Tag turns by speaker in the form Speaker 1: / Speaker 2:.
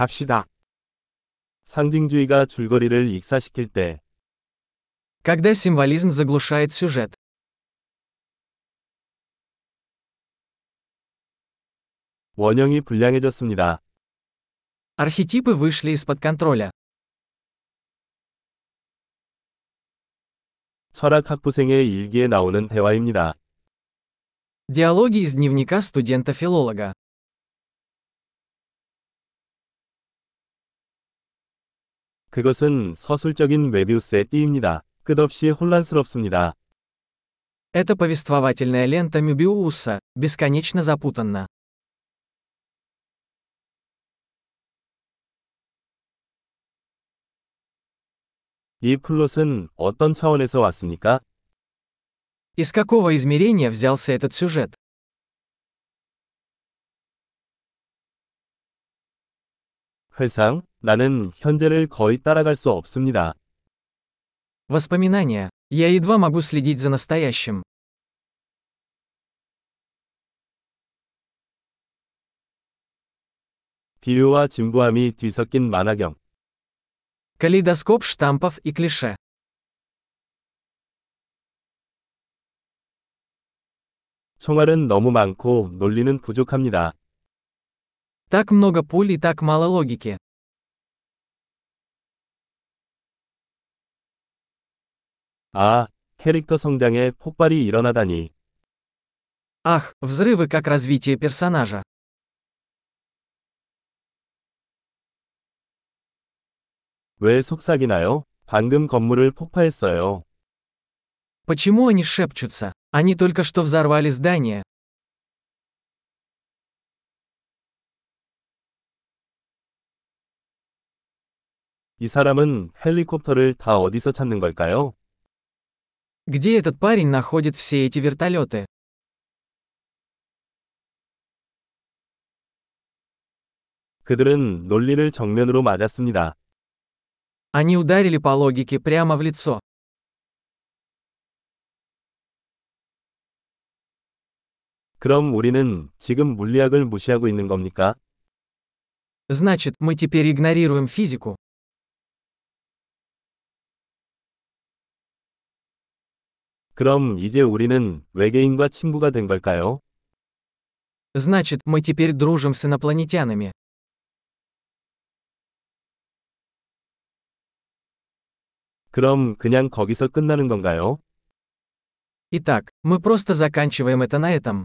Speaker 1: 갑시다.
Speaker 2: 상징주의가 줄거리를 익사시킬 때,
Speaker 3: Когда символизм заглушает сюжет.
Speaker 2: 원형이 불량해졌습니다.
Speaker 3: Архетипы вышли из-под контроля.
Speaker 2: 철학 학부생의 일기에 나오는 대화입니다.
Speaker 3: Диалоги из дневника студента-филолога.
Speaker 2: 그것은 서술적인 메비우스의 띠입니다. 끝없이 혼란스럽습니다.
Speaker 3: Это повествовательная лента Мюбиуса, бесконечно запутанна.
Speaker 2: 이 플롯은 어떤 차원에서 왔습니까?
Speaker 3: Из какого измерения взялся этот сюжет?
Speaker 2: 회상, 나는 현재를 거의 따라갈 수 없습니다.
Speaker 3: Воспоминания. Я едва могу следить за настоящим.
Speaker 2: 비유와 진부함이 뒤섞인 만화경.
Speaker 3: Калейдоскоп штампов и клише.
Speaker 2: 총알은 너무 많고 논리는 부족합니다.
Speaker 3: Так много пуль и так мало логики.
Speaker 2: 아, 캐릭터 성장에 폭발이 일어나다니.
Speaker 3: Ах, взрывы как развитие персонажа.
Speaker 2: 왜 속삭이나요? 방금 건물을 폭파했어요.
Speaker 3: Почему они шепчутся? Они только что взорвали здание.
Speaker 2: 이 사람은 헬리콥터를 다 어디서 찾는 걸까요?
Speaker 3: Где этот парень находит все эти вертолеты?
Speaker 2: 그들은 논리를 정면으로 맞았습니다.
Speaker 3: Они ударили по логике прямо в лицо.
Speaker 2: 그럼 우리는 지금 물리학을 무시하고 있는 겁니까?
Speaker 3: Значит, мы теперь игнорируем физику.
Speaker 2: 그럼 이제 우리는 외계인과 친구가 된 걸까요?
Speaker 3: Значит, мы теперь дружим с инопланетянами.
Speaker 2: 그럼 그냥 거기서 끝나는 건가요?
Speaker 3: Итак, мы просто заканчиваем это на этом.